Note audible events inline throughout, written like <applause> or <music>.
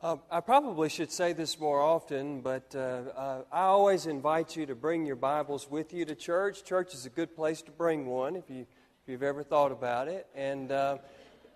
Uh, I probably should say this more often, but uh, uh, I always invite you to bring your Bibles with you to church. Church is a good place to bring one if, you, if you've ever thought about it. And uh,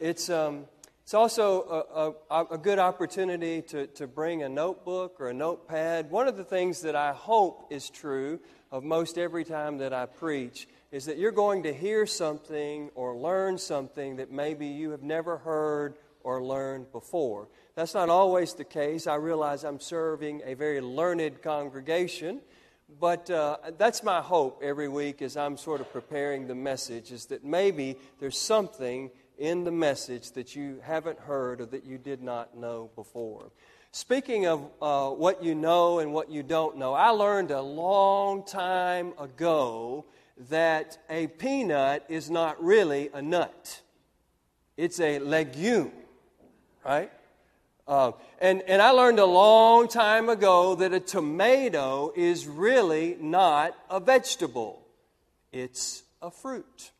it's, um, it's also a, a, a, good opportunity to, to bring a notebook or a notepad. One of the things that I hope is true of most every time that I preach is that you're going to hear something or learn something that maybe you have never heard or learned before. That's not always the case. I realize I'm serving a very learned congregation, but uh, that's my hope every week as I'm sort of preparing the message is that maybe there's something in the message that you haven't heard or that you did not know before. Speaking of uh, what you know and what you don't know, I learned a long time ago that a peanut is not really a nut, it's a legume, right? Uh, and, and I learned a long time ago that a tomato is really not a vegetable, it's a fruit.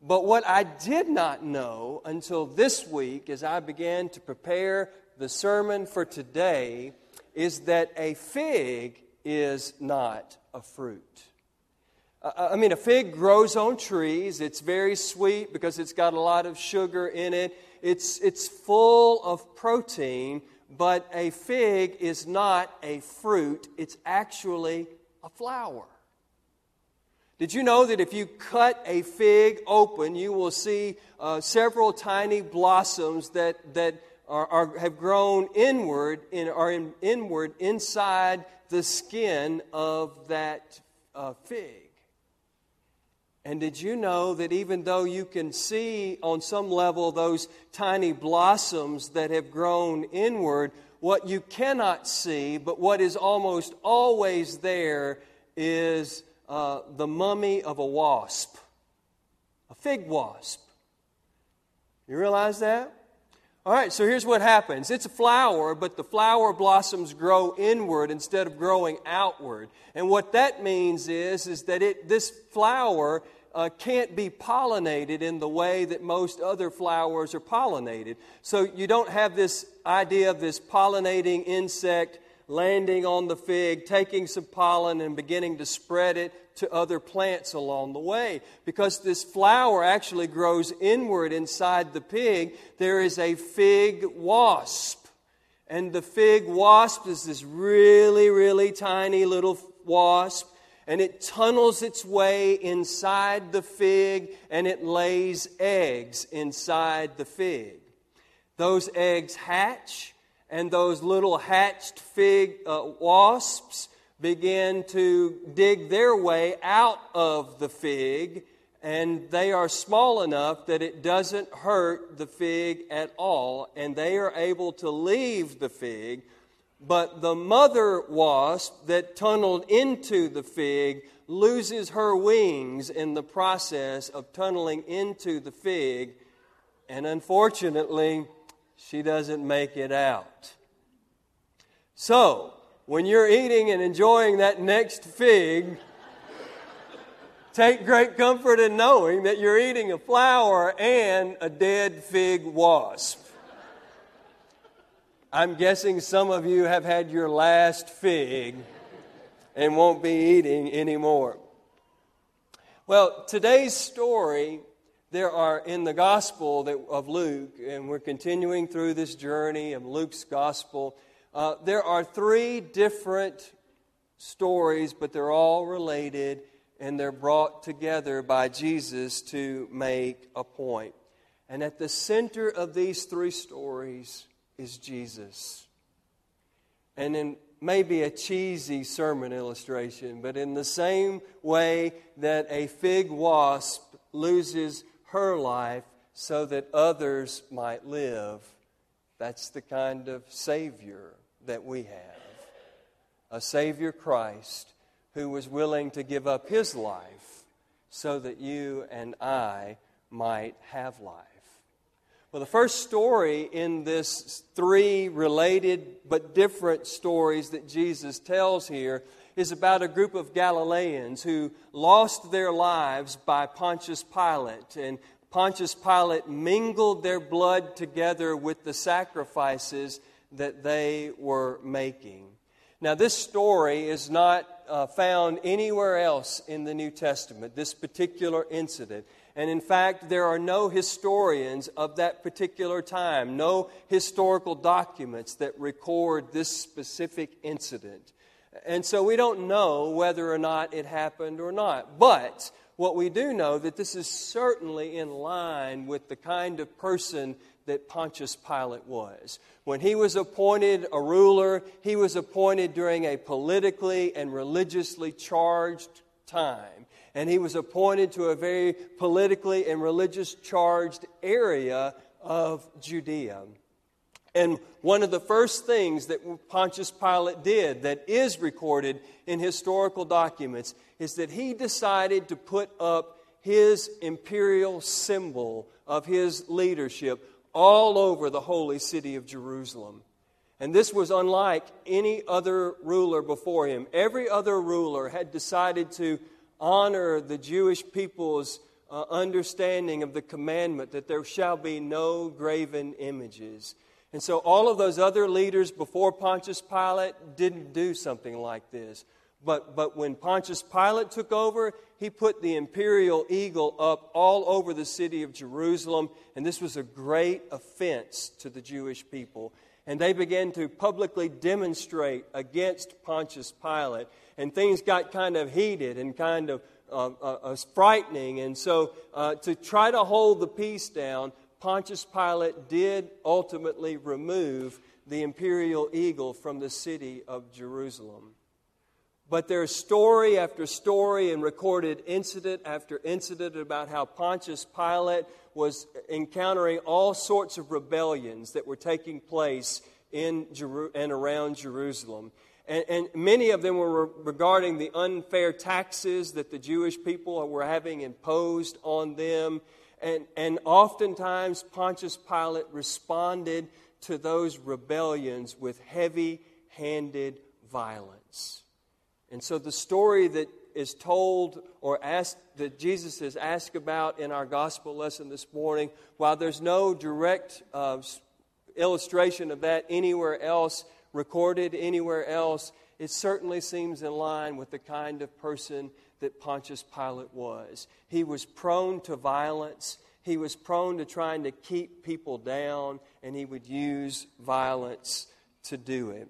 But what I did not know until this week, as I began to prepare the sermon for today, is that a fig is not a fruit. I mean, a fig grows on trees. It's very sweet because it's got a lot of sugar in it it's, it's full of protein, but a fig is not a fruit, it's actually a flower. Did you know that if you cut a fig open, you will see uh, several tiny blossoms that, that are, are, have grown inward, in, are in, inward inside the skin of that uh, fig? And did you know that even though you can see on some level those tiny blossoms that have grown inward, what you cannot see, but what is almost always there, is uh, the mummy of a wasp, a fig wasp. You realize that? All right, so here's what happens it's a flower, but the flower blossoms grow inward instead of growing outward. And what that means is, is that it, this flower uh, can't be pollinated in the way that most other flowers are pollinated. So you don't have this idea of this pollinating insect landing on the fig, taking some pollen, and beginning to spread it to other plants along the way. Because this flower actually grows inward inside the pig, there is a fig wasp. And the fig wasp is this really, really tiny little wasp. And it tunnels its way inside the fig and it lays eggs inside the fig. Those eggs hatch and those little hatched fig uh, wasps begin to dig their way out of the fig, and they are small enough that it doesn't hurt the fig at all, and they are able to leave the fig. But the mother wasp that tunneled into the fig loses her wings in the process of tunneling into the fig, and unfortunately, she doesn't make it out. So, when you're eating and enjoying that next fig, <laughs> take great comfort in knowing that you're eating a flower and a dead fig wasp. I'm guessing some of you have had your last fig and won't be eating anymore. Well, today's story there are in the Gospel of Luke, and we're continuing through this journey of Luke's Gospel. Uh, there are three different stories, but they're all related, and they're brought together by Jesus to make a point. And at the center of these three stories is Jesus. And in maybe a cheesy sermon illustration, but in the same way that a fig wasp loses her life so that others might live, that's the kind of Savior that we have. A Savior Christ who was willing to give up his life so that you and I might have life. Well, the first story in this three related but different stories that Jesus tells here is about a group of Galileans who lost their lives by Pontius Pilate. And Pontius Pilate mingled their blood together with the sacrifices that they were making. Now, this story is not uh, found anywhere else in the New Testament, this particular incident. And in fact, there are no historians of that particular time, no historical documents that record this specific incident. And so we don't know whether or not it happened or not. But what we do know that this is certainly in line with the kind of person that Pontius Pilate was. When he was appointed a ruler, he was appointed during a politically and religiously charged time. And he was appointed to a very politically and religious charged area of Judea. And one of the first things that Pontius Pilate did that is recorded in historical documents is that he decided to put up his imperial symbol of his leadership all over the holy city of Jerusalem. And this was unlike any other ruler before him. Every other ruler had decided to honor the Jewish people's uh, understanding of the commandment that there shall be no graven images. And so all of those other leaders before Pontius Pilate didn't do something like this. But, but when Pontius Pilate took over, he put the imperial eagle up all over the city of Jerusalem, and this was a great offense to the Jewish people. And they began to publicly demonstrate against Pontius Pilate, and things got kind of heated and kind of uh, uh, uh frightening. And so, uh, to try to hold the peace down, Pontius Pilate did ultimately remove the imperial eagle from the city of Jerusalem. But there's story after story and recorded incident after incident about how Pontius Pilate was encountering all sorts of rebellions that were taking place in Jeru- and around Jerusalem. And, and, many of them were regarding the unfair taxes that the Jewish people were having imposed on them and, and oftentimes, Pontius Pilate responded to those rebellions with heavy handed violence. And so, the story that is told or asked that Jesus is asked about in our gospel lesson this morning, while there's no direct uh, illustration of that anywhere else, recorded anywhere else, it certainly seems in line with the kind of person that Pontius Pilate was. He was prone to violence, he was prone to trying to keep people down, and he would use violence to do it.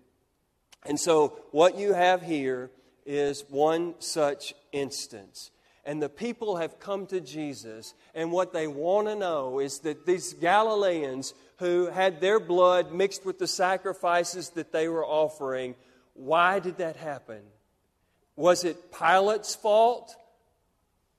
And so, what you have here is one such instance. And the people have come to Jesus, and what they want to know is that these Galileans who had their blood mixed with the sacrifices that they were offering, why did that happen? Was it Pilate's fault?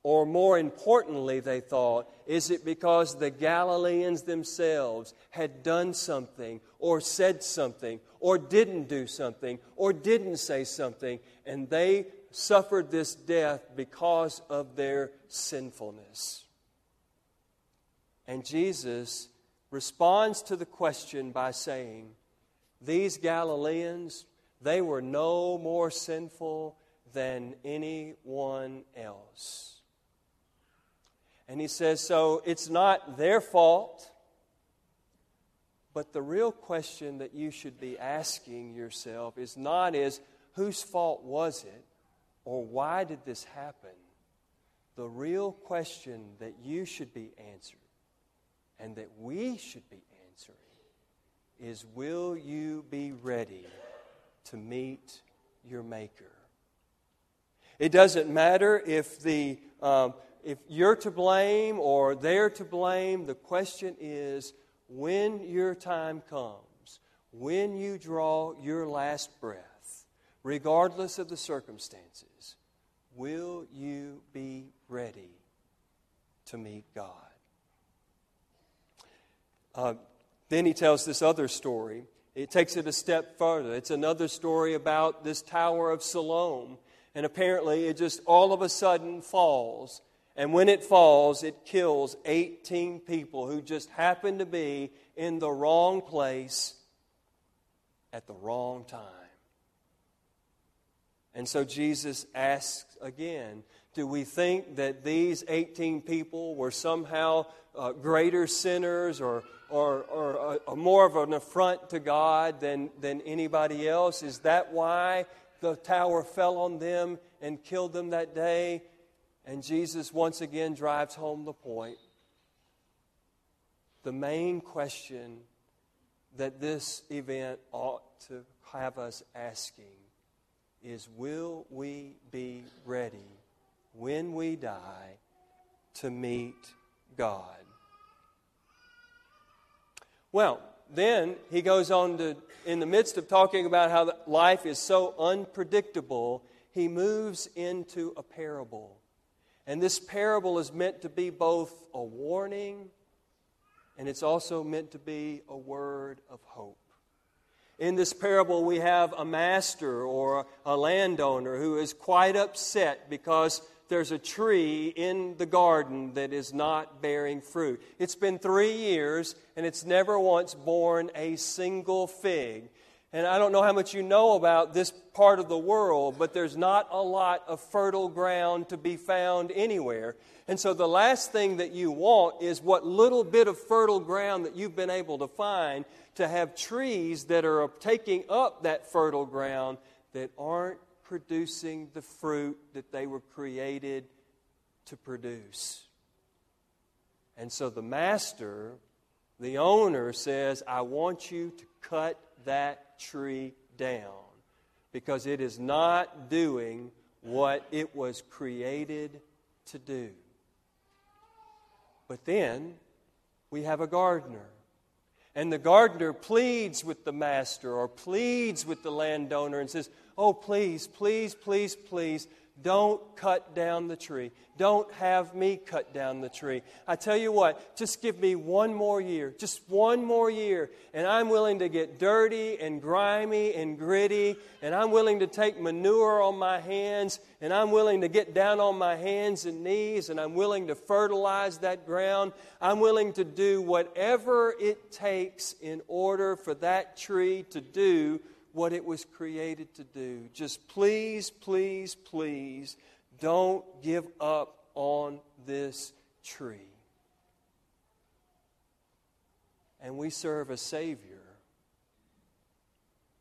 Or more importantly, they thought, is it because the Galileans themselves had done something, or said something, or didn't do something, or didn't say something, and they suffered this death because of their sinfulness? And Jesus responds to the question by saying, These Galileans, they were no more sinful than anyone else. And he says, so it's not their fault, but the real question that you should be asking yourself is not is whose fault was it or why did this happen? The real question that you should be answering and that we should be answering is will you be ready to meet your Maker? It doesn't matter if the um, if you're to blame or they're to blame, the question is when your time comes, when you draw your last breath, regardless of the circumstances, will you be ready to meet God? Uh, then he tells this other story. It takes it a step further. It's another story about this Tower of Siloam. And apparently, it just all of a sudden falls and when it falls, it kills 18 people who just happen to be in the wrong place at the wrong time. And so Jesus asks again Do we think that these 18 people were somehow uh, greater sinners or, or, or uh, more of an affront to God than, than anybody else? Is that why the tower fell on them and killed them that day? And Jesus once again drives home the point. The main question that this event ought to have us asking is Will we be ready when we die to meet God? Well, then he goes on to, in the midst of talking about how life is so unpredictable, he moves into a parable. And this parable is meant to be both a warning and it's also meant to be a word of hope. In this parable, we have a master or a landowner who is quite upset because there's a tree in the garden that is not bearing fruit. It's been three years and it's never once borne a single fig. And I don't know how much you know about this part of the world, but there's not a lot of fertile ground to be found anywhere. And so the last thing that you want is what little bit of fertile ground that you've been able to find to have trees that are taking up that fertile ground that aren't producing the fruit that they were created to produce. And so the master, the owner, says, I want you to cut that tree down because it is not doing what it was created to do. But then we have a gardener. And the gardener pleads with the master or pleads with the landowner and says, Oh, please, please, please, please, don't cut down the tree. Don't have me cut down the tree. I tell you what, just give me one more year, just one more year, and I'm willing to get dirty and grimy and gritty, and I'm willing to take manure on my hands, and I'm willing to get down on my hands and knees, and I'm willing to fertilize that ground. I'm willing to do whatever it takes in order for that tree to do what it was created to do. Just please, please, please don't give up on this tree. And we serve a Savior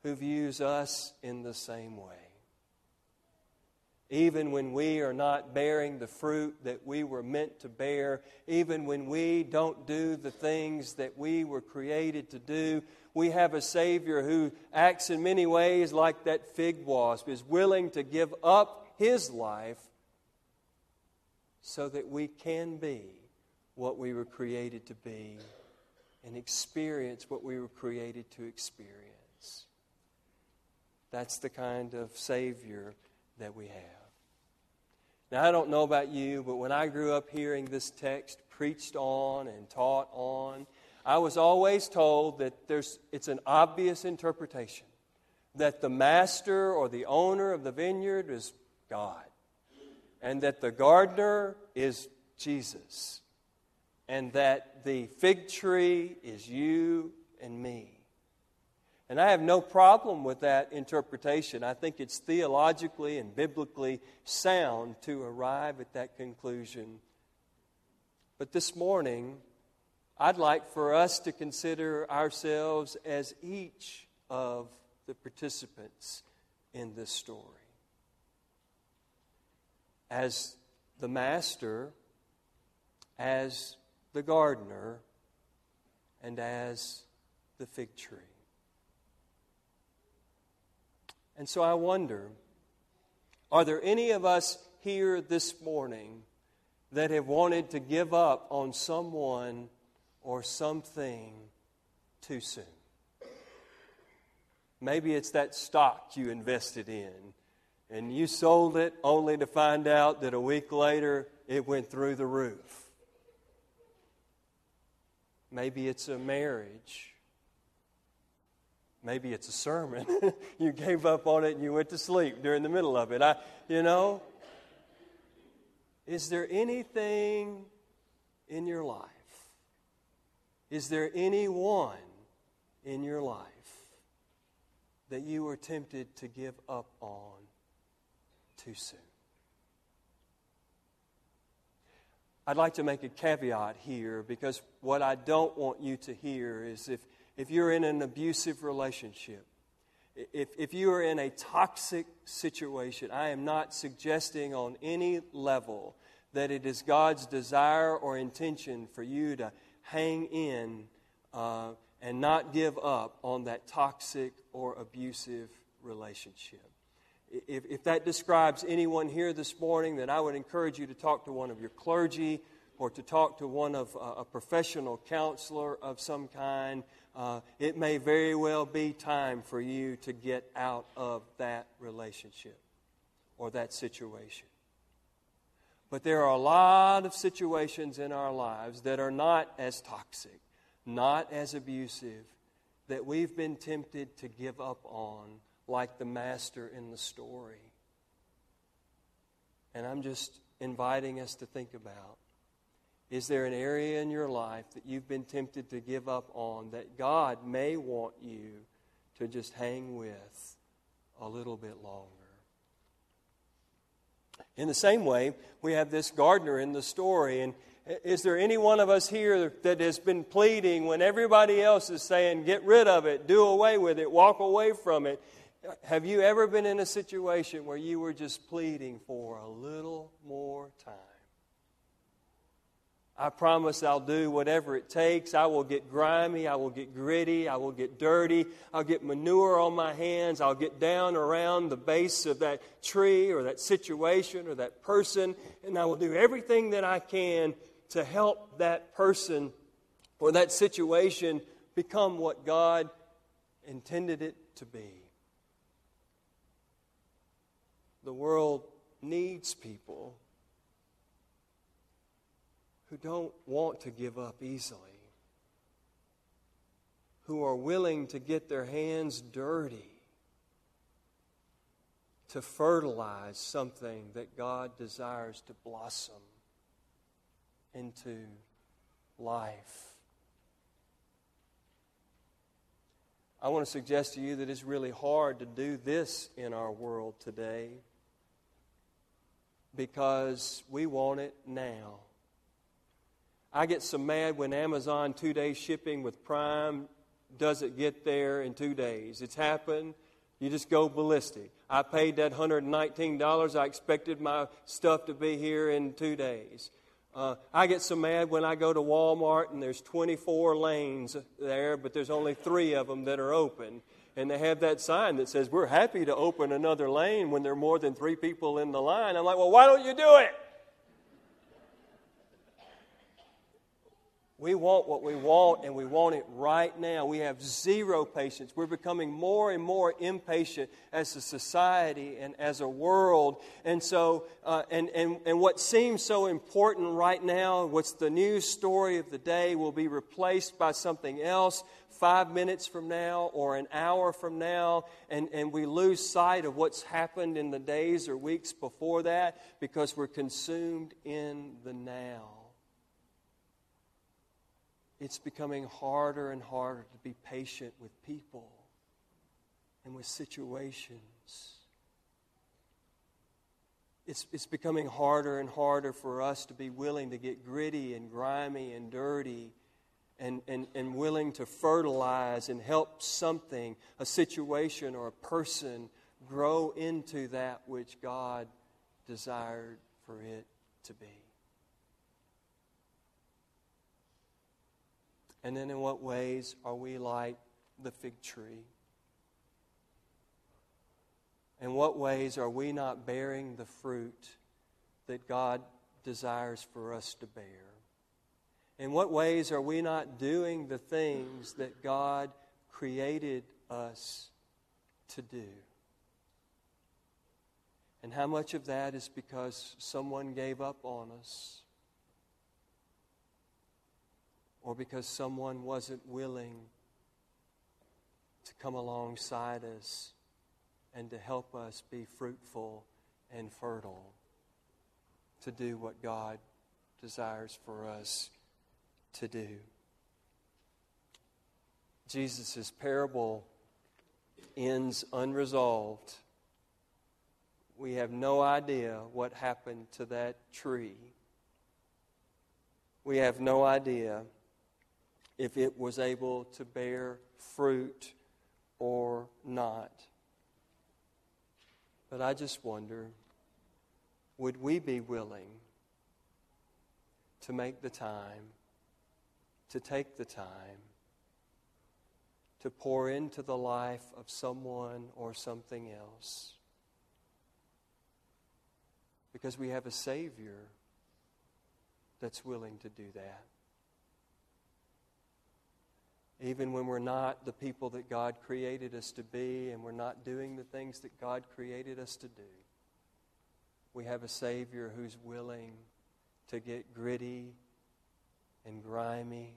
who views us in the same way. Even when we are not bearing the fruit that we were meant to bear, even when we don't do the things that we were created to do, we have a Savior who acts in many ways like that fig wasp, is willing to give up his life so that we can be what we were created to be and experience what we were created to experience. That's the kind of Savior that we have. Now, I don't know about you, but when I grew up hearing this text preached on and taught on, I was always told that there's, it's an obvious interpretation that the master or the owner of the vineyard is God, and that the gardener is Jesus, and that the fig tree is you and me. And I have no problem with that interpretation. I think it's theologically and biblically sound to arrive at that conclusion. But this morning, I'd like for us to consider ourselves as each of the participants in this story. As the master, as the gardener, and as the fig tree. And so I wonder are there any of us here this morning that have wanted to give up on someone or something too soon. Maybe it's that stock you invested in and you sold it only to find out that a week later it went through the roof. Maybe it's a marriage. Maybe it's a sermon. <laughs> you gave up on it and you went to sleep during the middle of it. I, you know, is there anything in your life is there anyone in your life that you are tempted to give up on too soon. I'd like to make a caveat here because what I don't want you to hear is if, if you're in an abusive relationship, if, if you are in a toxic situation, I am not suggesting on any level that it is God's desire or intention for you to hang in uh, and not give up on that toxic or abusive relationship. If, if that describes anyone here this morning, then I would encourage you to talk to one of your clergy or to talk to one of uh, a professional counselor of some kind. Uh, it may very well be time for you to get out of that relationship or that situation. But there are a lot of situations in our lives that are not as toxic, not as abusive, that we've been tempted to give up on, like the master in the story. And I'm just inviting us to think about is there an area in your life that you've been tempted to give up on that God may want you to just hang with a little bit longer? In the same way, we have this gardener in the story. And is there any one of us here that has been pleading when everybody else is saying, get rid of it, do away with it, walk away from it? Have you ever been in a situation where you were just pleading for a little more time? I promise I'll do whatever it takes. I will get grimy. I will get gritty. I will get dirty. I'll get manure on my hands. I'll get down around the base of that tree or that situation or that person, and I will do everything that I can to help that person or that situation become what God intended it to be. The world needs people who don't want to give up easily, who are willing to get their hands dirty to fertilize something that God desires to blossom into life. I want to suggest to you that it's really hard to do this in our world today because we want it now. I get so mad when Amazon two day shipping with Prime doesn't get there in two days. It's happened. You just go ballistic. I paid that $119. I expected my stuff to be here in two days. Uh, I get so mad when I go to Walmart and there's 24 lanes there, but there's only three of them that are open. And they have that sign that says, We're happy to open another lane when there are more than three people in the line. I'm like, Well, why don't you do it? We want what we want, and we want it right now. We have zero patience. We're becoming more and more impatient as a society and as a world. And so, uh, and, and, and what seems so important right now, what's the news story of the day, will be replaced by something else five minutes from now or an hour from now, and, and we lose sight of what's happened in the days or weeks before that because we're consumed in the now it's becoming harder and harder to be patient with people and with situations. It's, it's becoming harder and harder for us to be willing to get gritty and grimy and dirty and, and, and willing to fertilize and help something, a situation or a person, grow into that which God desired for it to be. And then, in what ways are we like the fig tree? In what ways are we not bearing the fruit that God desires for us to bear? In what ways are we not doing the things that God created us to do? And how much of that is because someone gave up on us? Or because someone wasn't willing to come alongside us and to help us be fruitful and fertile to do what God desires for us to do. Jesus' parable ends unresolved we have no idea what happened to that tree. We have no idea if it was able to bear fruit or not. But I just wonder would we be willing to make the time, to take the time, to pour into the life of someone or something else? Because we have a Savior that's willing to do that. Even when we're not the people that God created us to be and we're not doing the things that God created us to do, we have a Savior who's willing to get gritty and grimy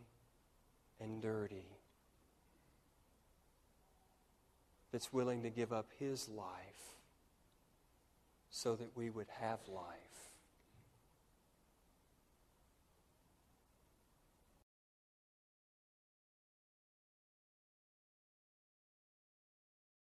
and dirty, that's willing to give up His life so that we would have life.